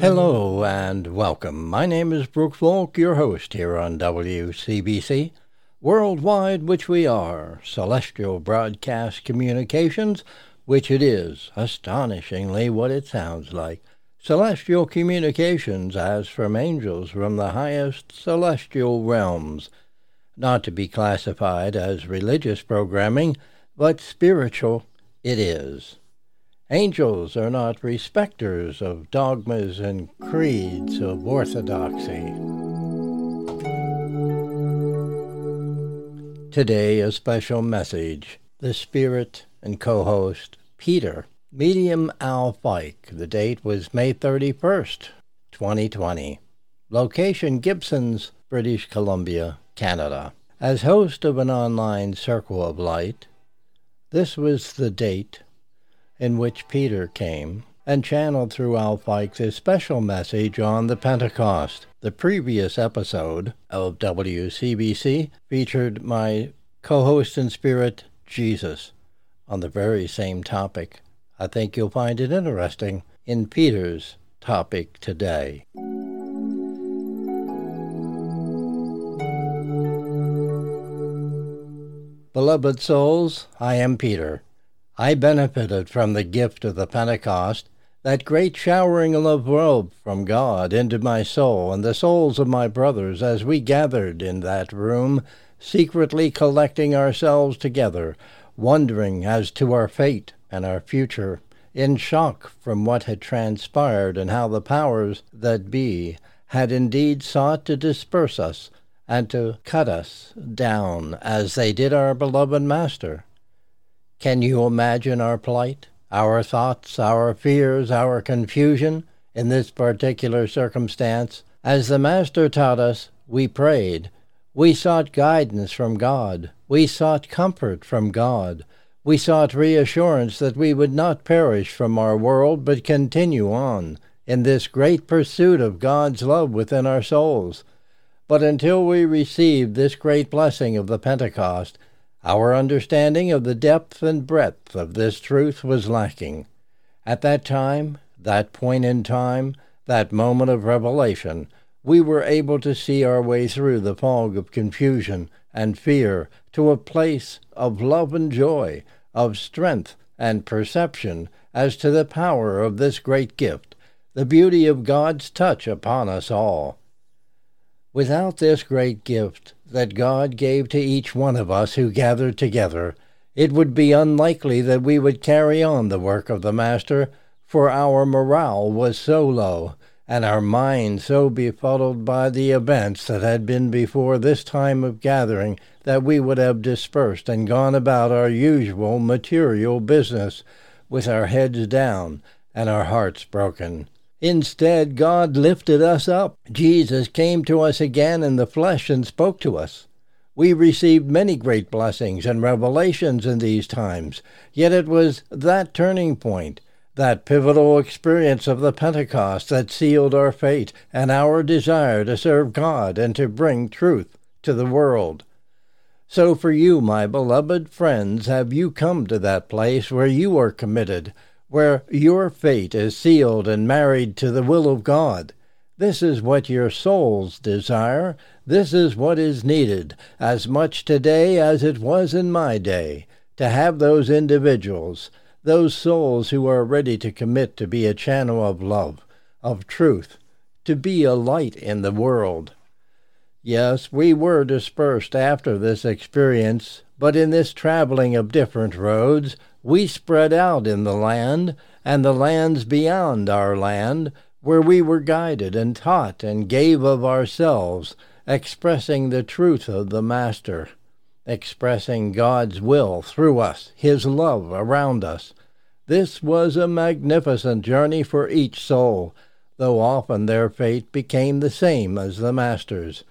Hello and welcome. My name is Brooke Volk, your host here on WCBC, worldwide, which we are, Celestial Broadcast Communications, which it is, astonishingly what it sounds like. Celestial communications as from angels from the highest celestial realms, not to be classified as religious programming, but spiritual it is. Angels are not respecters of dogmas and creeds of orthodoxy. Today, a special message. The Spirit and co host, Peter, medium Al Fike. The date was May 31st, 2020. Location Gibsons, British Columbia, Canada. As host of an online Circle of Light, this was the date in which Peter came and channeled through Al Fike this special message on the Pentecost. The previous episode of WCBC featured my co host in spirit, Jesus, on the very same topic. I think you'll find it interesting in Peter's topic today. Beloved souls, I am Peter. I benefited from the gift of the Pentecost, that great showering of love from God into my soul and the souls of my brothers as we gathered in that room, secretly collecting ourselves together, wondering as to our fate and our future, in shock from what had transpired and how the powers that be had indeed sought to disperse us and to cut us down as they did our beloved Master. Can you imagine our plight, our thoughts, our fears, our confusion in this particular circumstance? As the Master taught us, we prayed. We sought guidance from God. We sought comfort from God. We sought reassurance that we would not perish from our world, but continue on in this great pursuit of God's love within our souls. But until we received this great blessing of the Pentecost, our understanding of the depth and breadth of this truth was lacking. At that time, that point in time, that moment of revelation, we were able to see our way through the fog of confusion and fear to a place of love and joy, of strength and perception as to the power of this great gift, the beauty of God's touch upon us all. Without this great gift that God gave to each one of us who gathered together, it would be unlikely that we would carry on the work of the Master, for our morale was so low, and our minds so befuddled by the events that had been before this time of gathering, that we would have dispersed and gone about our usual material business, with our heads down and our hearts broken. Instead, God lifted us up. Jesus came to us again in the flesh and spoke to us. We received many great blessings and revelations in these times, yet it was that turning point, that pivotal experience of the Pentecost that sealed our fate and our desire to serve God and to bring truth to the world. So, for you, my beloved friends, have you come to that place where you are committed where your fate is sealed and married to the will of God. This is what your souls desire. This is what is needed, as much today as it was in my day, to have those individuals, those souls who are ready to commit to be a channel of love, of truth, to be a light in the world. Yes, we were dispersed after this experience, but in this traveling of different roads, we spread out in the land and the lands beyond our land, where we were guided and taught and gave of ourselves, expressing the truth of the Master, expressing God's will through us, His love around us. This was a magnificent journey for each soul, though often their fate became the same as the Master's.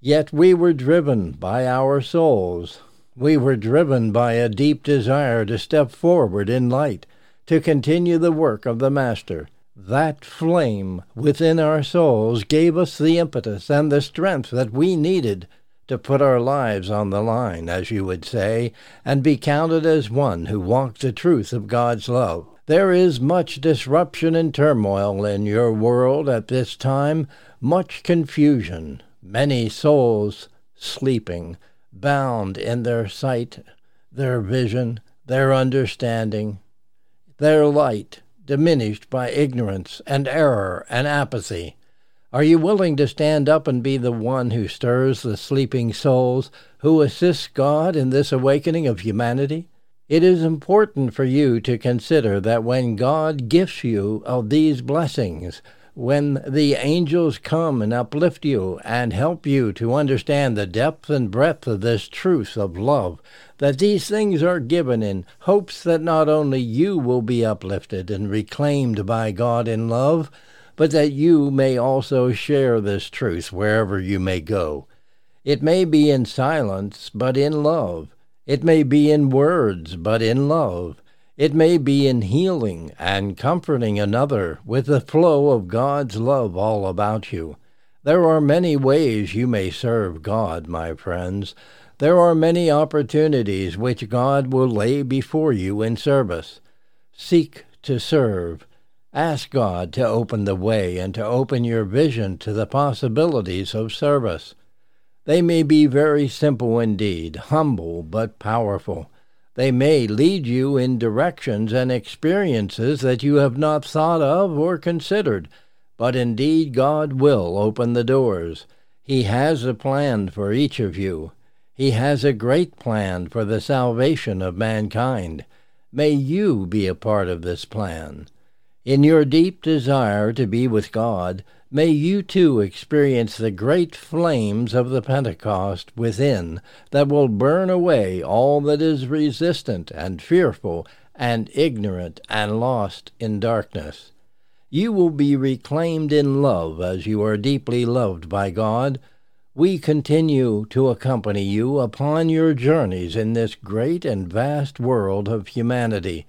Yet we were driven by our souls we were driven by a deep desire to step forward in light, to continue the work of the Master. That flame within our souls gave us the impetus and the strength that we needed to put our lives on the line, as you would say, and be counted as one who walked the truth of God's love. There is much disruption and turmoil in your world at this time, much confusion, many souls sleeping, bound in their sight, their vision, their understanding, their light diminished by ignorance and error and apathy. Are you willing to stand up and be the one who stirs the sleeping souls, who assists God in this awakening of humanity? It is important for you to consider that when God gifts you of these blessings, when the angels come and uplift you and help you to understand the depth and breadth of this truth of love, that these things are given in hopes that not only you will be uplifted and reclaimed by God in love, but that you may also share this truth wherever you may go. It may be in silence, but in love. It may be in words, but in love. It may be in healing and comforting another with the flow of God's love all about you. There are many ways you may serve God, my friends. There are many opportunities which God will lay before you in service. Seek to serve. Ask God to open the way and to open your vision to the possibilities of service. They may be very simple indeed, humble but powerful. They may lead you in directions and experiences that you have not thought of or considered, but indeed God will open the doors. He has a plan for each of you. He has a great plan for the salvation of mankind. May you be a part of this plan. In your deep desire to be with God, May you too experience the great flames of the Pentecost within that will burn away all that is resistant and fearful and ignorant and lost in darkness. You will be reclaimed in love as you are deeply loved by God. We continue to accompany you upon your journeys in this great and vast world of humanity.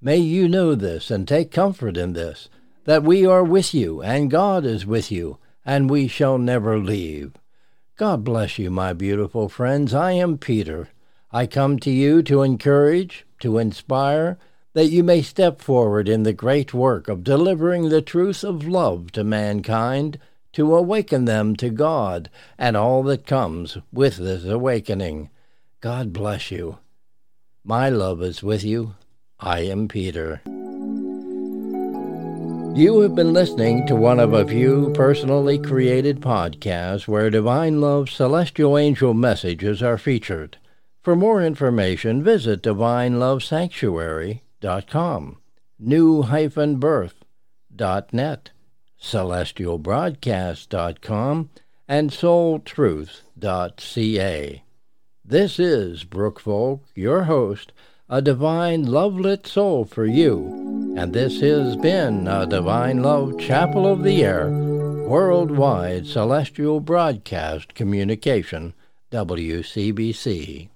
May you know this and take comfort in this that we are with you, and God is with you, and we shall never leave. God bless you, my beautiful friends. I am Peter. I come to you to encourage, to inspire, that you may step forward in the great work of delivering the truth of love to mankind, to awaken them to God and all that comes with this awakening. God bless you. My love is with you. I am Peter. You have been listening to one of a few personally created podcasts where Divine Love's celestial angel messages are featured. For more information, visit divinelovesanctuary.com, new-birth.net, celestialbroadcast.com, and soultruth.ca. This is Brooke Folk, your host, a divine love-lit soul for you, and this has been a Divine Love Chapel of the Air, worldwide celestial broadcast communication, WCBC.